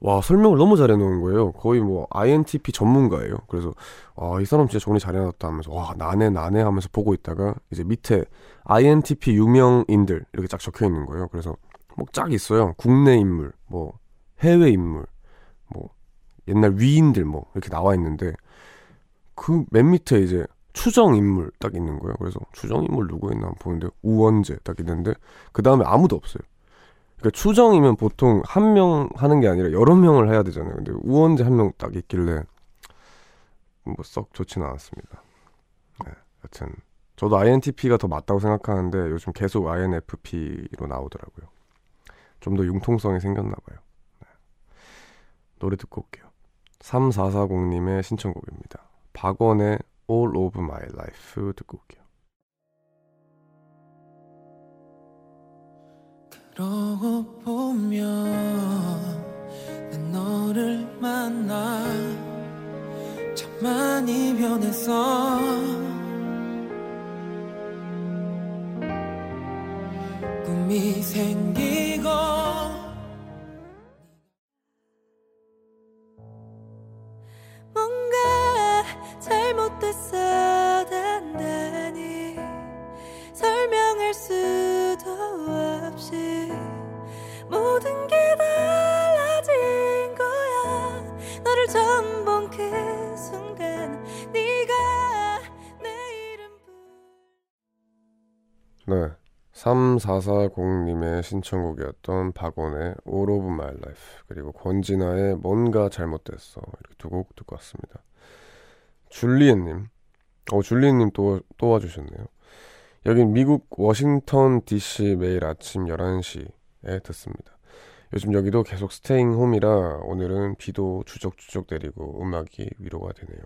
S1: 와 설명을 너무 잘해놓은 거예요. 거의 뭐 INTP 전문가예요. 그래서 와이 사람 진짜 정리 잘해놨다 하면서 와 나네 나네 하면서 보고 있다가 이제 밑에 INTP 유명인들 이렇게 쫙 적혀 있는 거예요. 그래서 뭐 쫙 있어요. 국내 인물, 뭐 해외 인물, 뭐 옛날 위인들 뭐 이렇게 나와 있는데 그 맨 밑에 이제 추정 인물 딱 있는 거예요. 그래서 추정 인물 누구 있나 보는데 우원재 딱 있는데 그 다음에 아무도 없어요. 그러니까 추정이면 보통 한 명 하는 게 아니라 여러 명을 해야 되잖아요. 근데 우원재 한 명 딱 있길래 뭐 썩 좋지는 않았습니다. 네, 여튼 저도 INTP가 더 맞다고 생각하는데 요즘 계속 INFP로 나오더라고요. 좀 더 융통성이 생겼나 봐요. 네. 노래 듣고 올게요. 3440님의 신청곡입니다. 박원의 All of My Life 듣고 올게요.
S3: 그러고 보면 난 너를 만나 참 많이 변했어 꿈이 생기고
S4: 뭔가 잘못됐어 단단히 설명할 수도 없이 모든 게 달라진 거야 너를 처음 본 그 순간 네가 내 이름 부
S1: 네. 3440님의 신청곡이었던 박원의 All of My Life 그리고 권진아의 뭔가 잘못됐어 이렇게 두 곡 듣고 왔습니다. 줄리엔님, 어 줄리엔님 또, 또 와주셨네요. 여긴 미국 워싱턴 DC 매일 아침 11시에 듣습니다. 요즘 여기도 계속 스테잉 홈이라 오늘은 비도 주적주적 내리고 음악이 위로가 되네요.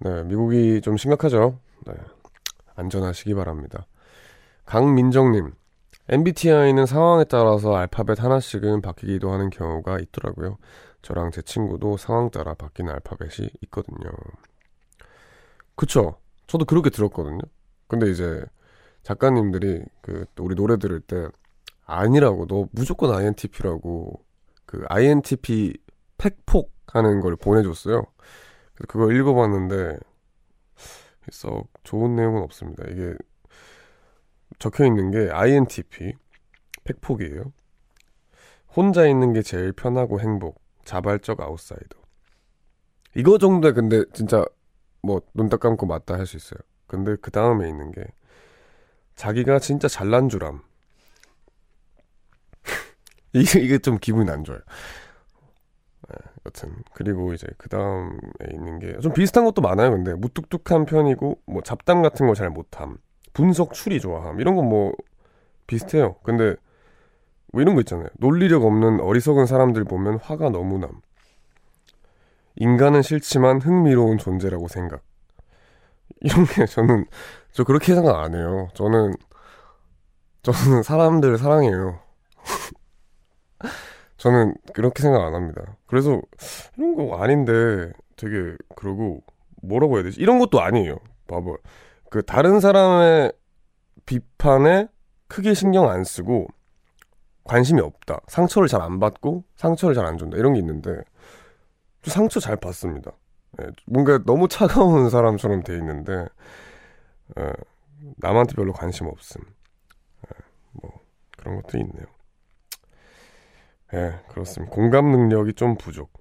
S1: 네, 미국이 좀 심각하죠? 네. 안전하시기 바랍니다. 강민정님, MBTI는 상황에 따라서 알파벳 하나씩은 바뀌기도 하는 경우가 있더라고요. 저랑 제 친구도 상황 따라 바뀌는 알파벳이 있거든요. 그쵸? 저도 그렇게 들었거든요. 근데 이제 작가님들이 그 우리 노래 들을 때 아니라고 너 무조건 INTP라고 그 INTP 팩폭 하는 걸 보내줬어요. 그걸 읽어봤는데 썩 좋은 내용은 없습니다. 이게 적혀 있는 게 INTP 팩폭이에요. 혼자 있는 게 제일 편하고 행복. 자발적 아웃사이더. 이거 정도에 근데 진짜 뭐 눈 딱 감고 맞다 할 수 있어요. 근데 그 다음에 있는 게 자기가 진짜 잘난 줄함. 이게 이게 좀 기분이 안 좋아요. 네, 여튼 그리고 이제 그 다음에 있는 게 좀 비슷한 것도 많아요. 근데 무뚝뚝한 편이고 뭐 잡담 같은 거 잘 못함. 분석 추리 좋아함 이런 건 뭐 비슷해요. 근데 뭐 이런 거 있잖아요. 논리력 없는 어리석은 사람들 보면 화가 너무 남. 인간은 싫지만 흥미로운 존재라고 생각. 이런 게 저는 저 그렇게 생각 안 해요. 저는 저는 사람들 사랑해요. 저는 그렇게 생각 안 합니다. 그래서 이런 거 아닌데 되게 그러고 뭐라고 해야 되지? 이런 것도 아니에요. 봐봐. 그 다른 사람의 비판에 크게 신경 안 쓰고 관심이 없다. 상처를 잘 안 받고 상처를 잘 안 준다. 이런 게 있는데 저 상처 잘 받습니다. 예, 뭔가 너무 차가운 사람처럼 돼 있는데 예, 남한테 별로 관심 없음. 예, 뭐 그런 것도 있네요. 예, 그렇습니다. 공감 능력이 좀 부족.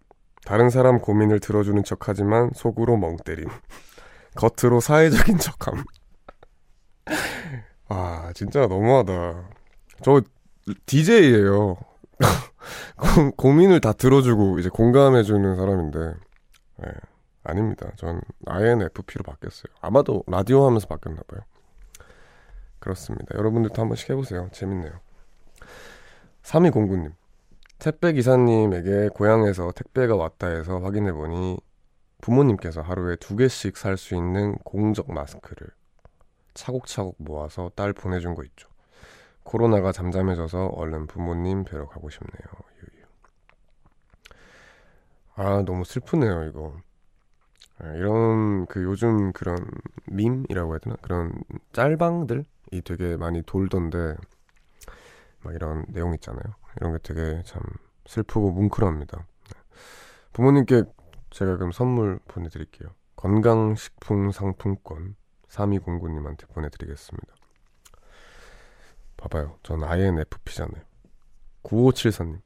S1: 다른 사람 고민을 들어주는 척하지만 속으로 멍 때림. 겉으로 사회적인 척함. 아, 진짜 너무하다. 저 DJ예요. 고민을 다 들어주고 이제 공감해주는 사람인데, 예, 아닙니다. 전 INFP로 바뀌었어요. 아마도 라디오 하면서 바뀌었나 봐요. 그렇습니다. 여러분들도 한 번씩 해보세요. 재밌네요. 3209님. 택배 기사님에게 고향에서 택배가 왔다 해서 확인해 보니 부모님께서 하루에 두 개씩 살 수 있는 공적 마스크를 차곡차곡 모아서 딸 보내준 거 있죠. 코로나가 잠잠해져서 얼른 부모님 뵈러 가고 싶네요. 아 너무 슬프네요 이거. 아, 이런 그 요즘 그런 밈이라고 해야 되나 그런 짤방들이 되게 많이 돌던데 막 이런 내용 있잖아요. 이런 게 되게 참 슬프고 뭉클합니다. 네. 부모님께 제가 그럼 선물 보내드릴게요. 건강식품 상품권 3209님한테 보내드리겠습니다. 봐봐요. 전 INFP잖아요. 9574님.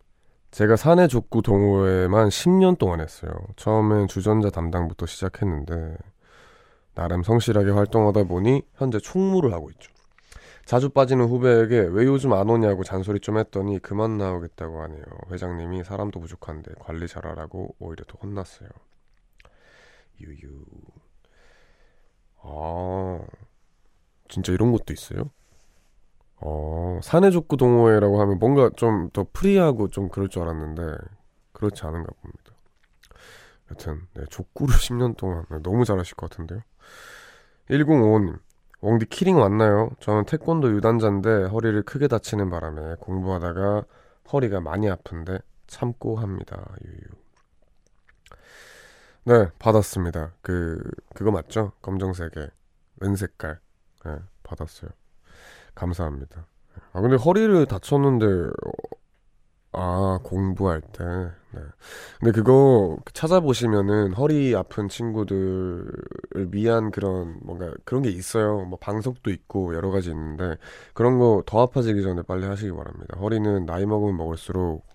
S1: 제가 사내 족구 동호회만 10년 동안 했어요. 처음엔 주전자 담당부터 시작했는데 나름 성실하게 활동하다 보니 현재 총무를 하고 있죠. 자주 빠지는 후배에게 왜 요즘 안 오냐고 잔소리 좀 했더니 그만 나오겠다고 하네요. 회장님이 사람도 부족한데 관리 잘하라고 오히려 더 혼났어요. 유유. 아, 진짜 이런 것도 있어요? 어, 사내족구 동호회라고 하면 뭔가 좀 더 free하고 좀 그럴 줄 알았는데 그렇지 않은가 봅니다. 여튼 네, 족구를 10년 동안 네, 너무 잘하실 것 같은데요. 1055님 원디 키링 왔나요? 저는 태권도 유단자인데 허리를 크게 다치는 바람에 공부하다가 허리가 많이 아픈데 참고 합니다. 유유. 네, 받았습니다. 그 그거 맞죠? 검정색에 은 색깔. 네, 받았어요. 감사합니다. 아 근데 허리를 다쳤는데 어, 아 공부할 때. 네. 근데 그거 찾아보시면은 허리 아픈 친구들을 위한 그런 뭔가 그런 게 있어요. 뭐 방석도 있고 여러 가지 있는데 그런 거 더 아파지기 전에 빨리 하시기 바랍니다. 허리는 나이 먹으면 먹을수록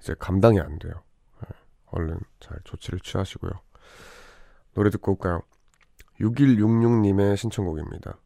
S1: 이제 감당이 안 돼요. 네. 얼른 잘 조치를 취하시고요. 노래 듣고 올까요? 6166님의 신청곡입니다.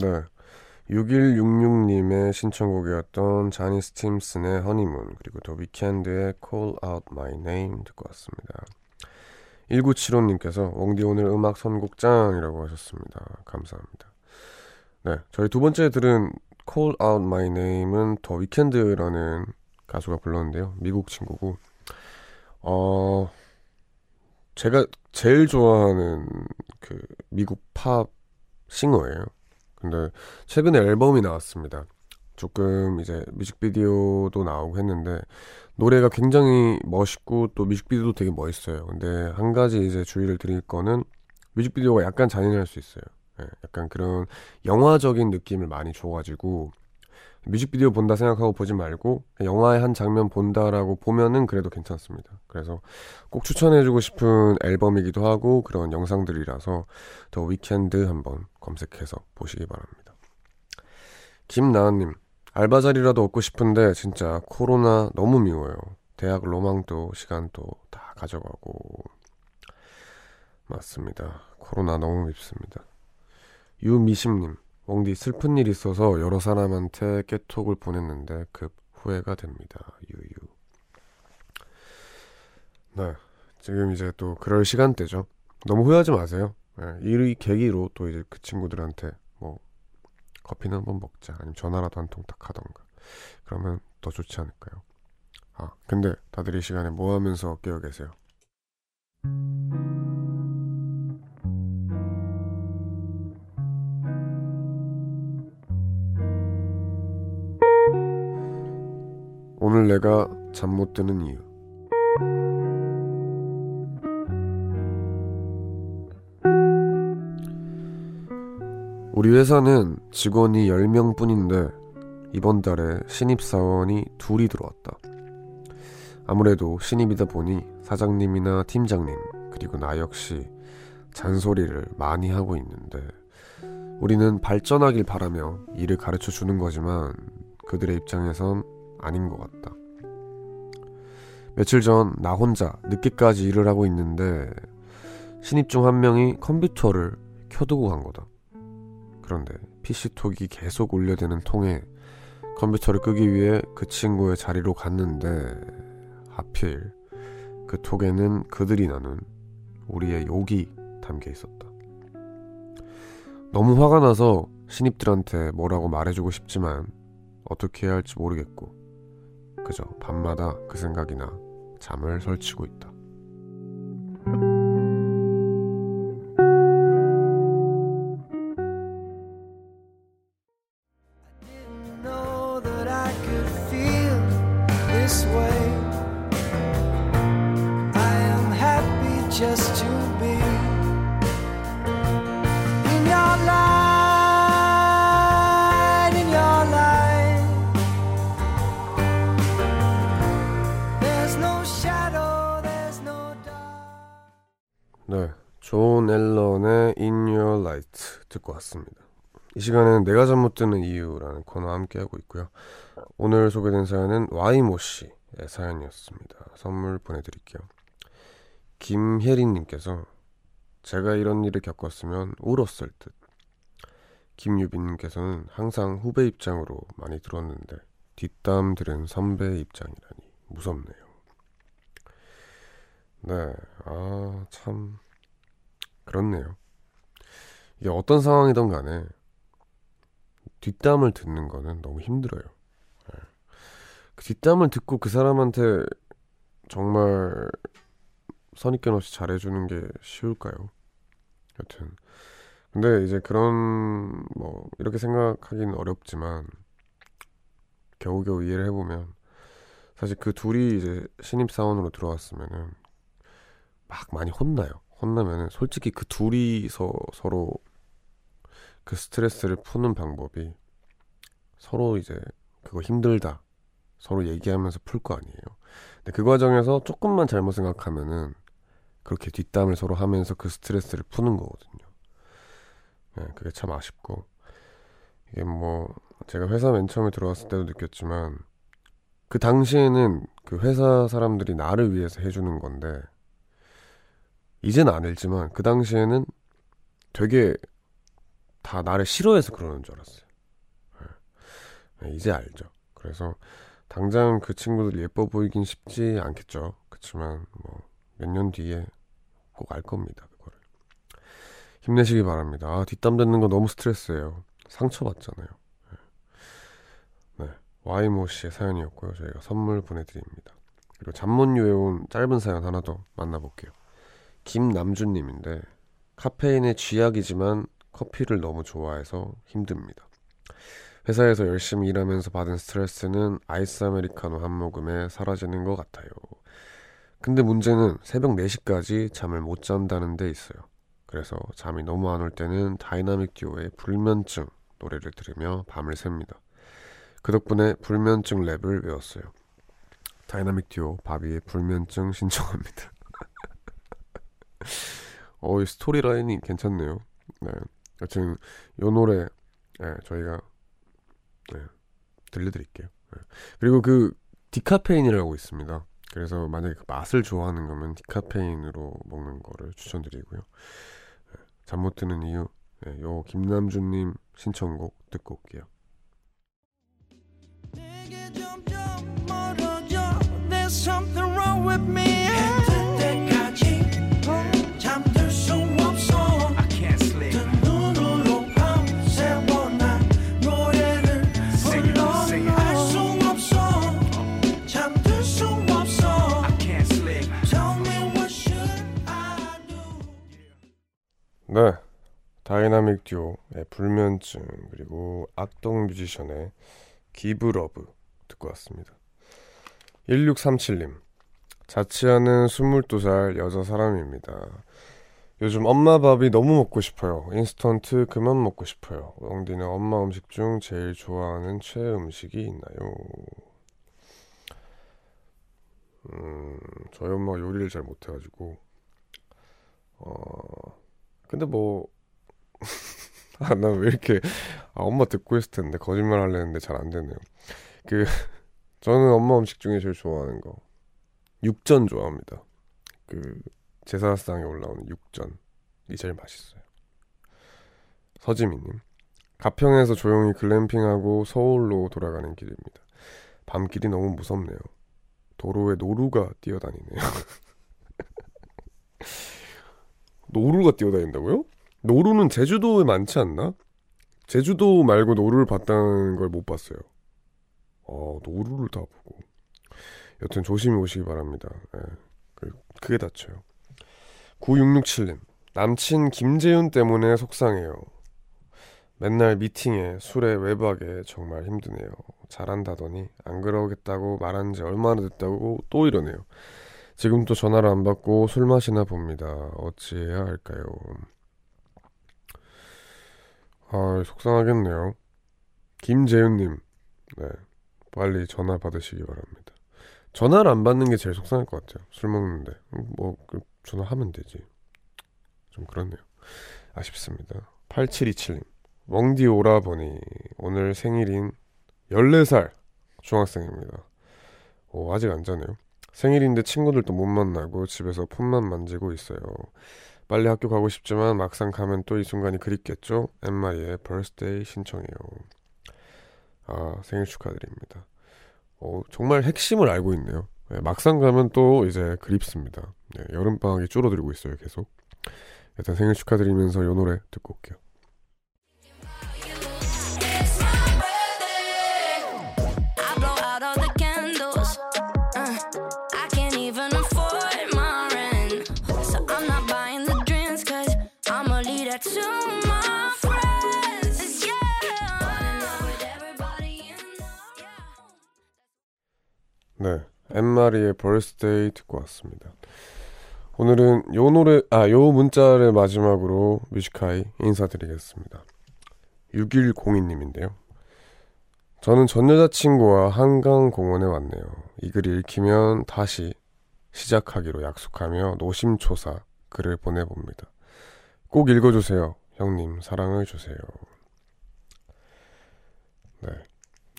S1: 네. 6166님의 신청곡이었던 자니 스팀슨의 허니문 그리고 더 위켄드의 Call Out My Name 듣고 왔습니다. 1975님께서 웡디 오늘 음악 선곡장이라고 하셨습니다. 감사합니다. 네, 저희 두 번째 들은 Call Out My Name은 더 위켄드라는 가수가 불렀는데요. 미국 친구고 어 제가 제일 좋아하는 그 미국 팝 싱어예요. 근데 최근에 앨범이 나왔습니다. 조금 이제 뮤직비디오도 나오고 했는데 노래가 굉장히 멋있고 또 뮤직비디오도 되게 멋있어요. 근데 한 가지 이제 주의를 드릴 거는 뮤직비디오가 약간 잔인할 수 있어요. 예, 약간 그런 영화적인 느낌을 많이 줘가지고 뮤직비디오 본다 생각하고 보지 말고 영화의 한 장면 본다라고 보면은 그래도 괜찮습니다. 그래서 꼭 추천해주고 싶은 앨범이기도 하고 그런 영상들이라서 더 위켄드 한번 검색해서 보시기 바랍니다. 김나은님 알바 자리라도 얻고 싶은데 진짜 코로나 너무 미워요. 대학 로망도 시간도 다 가져가고 맞습니다. 코로나 너무 밉습니다. 유미심님 웡디 슬픈 일 있어서 여러 사람한테 깨톡을 보냈는데 급 후회가 됩니다. 유유. 네. 지금 이제 또 그럴 시간대죠. 너무 후회하지 마세요. 예, 이 계기로 또 이제 그 친구들한테 뭐 커피는 한번 먹자 아니면 전화라도 한 통 딱 하던가 그러면 더 좋지 않을까요? 아 근데 다들 이 시간에 뭐 하면서 깨어 계세요? 오늘 내가 잠 못 드는 이유 우리 회사는 직원이 10명 뿐인데 이번 달에 신입사원이 둘이 들어왔다. 아무래도 신입이다 보니 사장님이나 팀장님 그리고 나 역시 잔소리를 많이 하고 있는데 우리는 발전하길 바라며 일을 가르쳐 주는 거지만 그들의 입장에선 아닌 것 같다. 며칠 전 나 혼자 늦게까지 일을 하고 있는데 신입 중 한 명이 컴퓨터를 켜두고 간 거다. 그런데 PC톡이 계속 울려대는 통에 컴퓨터를 끄기 위해 그 친구의 자리로 갔는데 하필 그 톡에는 그들이 나눈 우리의 욕이 담겨 있었다. 너무 화가 나서 신입들한테 뭐라고 말해주고 싶지만 어떻게 해야 할지 모르겠고 그저 밤마다 그 생각이나 잠을 설치고 있다. 이 시간에는 내가 잠 못 드는 이유라는 코너와 함께하고 있고요. 오늘 소개된 사연은 와이모 씨의 사연이었습니다. 선물 보내드릴게요. 김혜린님께서 제가 이런 일을 겪었으면 울었을 듯. 김유빈님께서는 항상 후배 입장으로 많이 들었는데 뒷담 들은 선배 입장이라니 무섭네요. 네, 아, 참, 그렇네요. 이게 어떤 상황이든 간에 뒷담을 듣는 거는 너무 힘들어요. 예. 그 뒷담을 듣고 그 사람한테 정말 선입견 없이 잘해주는 게 쉬울까요? 여튼. 근데 이제 그런, 뭐, 이렇게 생각하기는 어렵지만, 겨우겨우 이해를 해보면, 사실 그 둘이 이제 신입 사원으로 들어왔으면은, 막 많이 혼나요. 혼나면은, 솔직히 그 둘이서 서로 그 스트레스를 푸는 방법이 서로 이제 그거 힘들다. 서로 얘기하면서 풀 거 아니에요. 근데 그 과정에서 조금만 잘못 생각하면은 그렇게 뒷담을 서로 하면서 그 스트레스를 푸는 거거든요. 네, 그게 참 아쉽고 이게 뭐 제가 회사 맨 처음에 들어왔을 때도 느꼈지만 그 당시에는 그 회사 사람들이 나를 위해서 해주는 건데 이제는 안 알지만 그 당시에는 되게 다 나를 싫어해서 그러는 줄 알았어요. 네. 네, 이제 알죠. 그래서 당장 그 친구들 예뻐 보이긴 쉽지 않겠죠. 그렇지만 뭐 몇 년 뒤에 꼭 알 겁니다. 그거를 힘내시기 바랍니다. 아, 뒷담 듣는 거 너무 스트레스예요. 상처 받잖아요. 네. 네. 와이모 씨의 사연이었고요. 저희가 선물 보내드립니다. 그리고 잠문유에 온 짧은 사연 하나 더 만나볼게요. 김남준님인데 카페인의 쥐약이지만 커피를 너무 좋아해서 힘듭니다. 회사에서 열심히 일하면서 받은 스트레스는 아이스 아메리카노 한 모금에 사라지는 것 같아요. 근데 문제는 새벽 4시까지 잠을 못 잔다는 데 있어요. 그래서 잠이 너무 안 올 때는 다이나믹 듀오의 불면증 노래를 들으며 밤을 샙니다. 그 덕분에 불면증 랩을 외웠어요. 다이나믹 듀오 바비의 불면증 신청합니다. 어, 이 스토리 라인이 괜찮네요. 네. 여튼 요 노래 네, 저희가 네, 들려드릴게요. 네. 그리고 그 디카페인이라고 있습니다. 그래서 만약에 그 맛을 좋아하는 거면 디카페인으로 먹는 거를 추천드리고요. 네, 잠못 드는 이유 네, 요 김남준님 신청곡 듣고 올게요.
S3: 내게
S1: 네. 다이나믹 듀오의 불면증 그리고 악동 뮤지션의 Give Love 듣고 왔습니다. 1637님 자취하는 22살 여자 사람입니다. 요즘 엄마 밥이 너무 먹고 싶어요. 인스턴트 그만 먹고 싶어요. 엉디는 엄마 음식 중 제일 좋아하는 최애 음식이 있나요? 음, 저희 엄마가 요리를 잘 못해가지고 어 근데 뭐 아, 난 왜 이렇게, 아, 엄마 듣고 있을 텐데, 거짓말 하려는데 잘 안 되네요. 그, 저는 엄마 음식 중에 제일 좋아하는 거, 육전 좋아합니다. 그, 제사상에 올라오는 육전이 제일 맛있어요. 서지민님, 가평에서 조용히 글램핑하고 서울로 돌아가는 길입니다. 밤길이 너무 무섭네요. 도로에 노루가 뛰어다니네요. 노루가 뛰어다닌다고요? 노루는 제주도에 많지 않나? 제주도 말고 노루를 봤다는 걸 못 봤어요. 어, 노루를 다 보고. 여튼 조심히 오시기 바랍니다. 예, 그- 크게 다쳐요. 9667님. 남친 김재윤 때문에 속상해요. 맨날 미팅에 술에 외박에 정말 힘드네요. 잘한다더니 안 그러겠다고 말한 지 얼마나 됐다고 또 이러네요. 지금도 전화를 안 받고 술 마시나 봅니다. 어찌해야 할까요? 아, 속상하겠네요. 김재윤님, 네, 빨리 전화 받으시기 바랍니다. 전화를 안 받는 게 제일 속상할 것 같아요. 술 먹는데 음, 뭐 그, 전화하면 되지. 좀 그렇네요. 아쉽습니다. 8727님, 웡디 오라버니 오늘 생일인 14살 중학생입니다. 오, 아직 안 자네요. 생일인데 친구들도 못 만나고 집에서 폰만 만지고 있어요. 빨리 학교 가고 싶지만 막상 가면 또 이 순간이 그립겠죠? 엠마리의 birthday 신청해요. 아, 생일 축하드립니다. 어, 정말 핵심을 알고 있네요. 네, 막상 가면 또 이제 그립습니다. 네, 여름방학이 줄어들고 있어요, 계속. 일단 생일 축하드리면서 이 노래 듣고 올게요. 네, 엠마리의 birthday 듣고 왔습니다. 오늘은 요 노래, 아, 요 문자를 마지막으로 뮤지카이 인사드리겠습니다. 6102님인데요. 저는 전 여자친구와 한강공원에 왔네요. 이 글을 읽히면 다시 시작하기로 약속하며 노심초사 글을 보내봅니다. 꼭 읽어주세요. 형님, 사랑을 주세요. 네.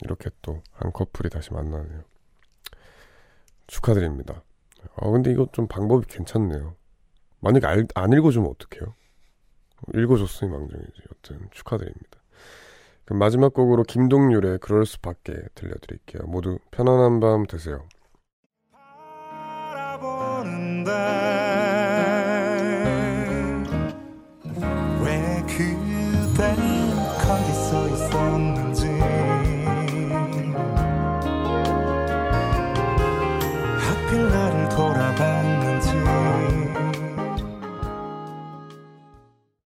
S1: 이렇게 또 한 커플이 다시 만나네요. 축하드립니다. 아, 근데 이거 좀 방법이 괜찮네요. 만약에 알- 안 읽어주면 어떡해요? 읽어줬으니 망정이지. 여튼 축하드립니다. 그럼 마지막 곡으로 김동률의 그럴 수밖에 들려드릴게요. 모두 편안한 밤 되세요.
S5: 바라보는데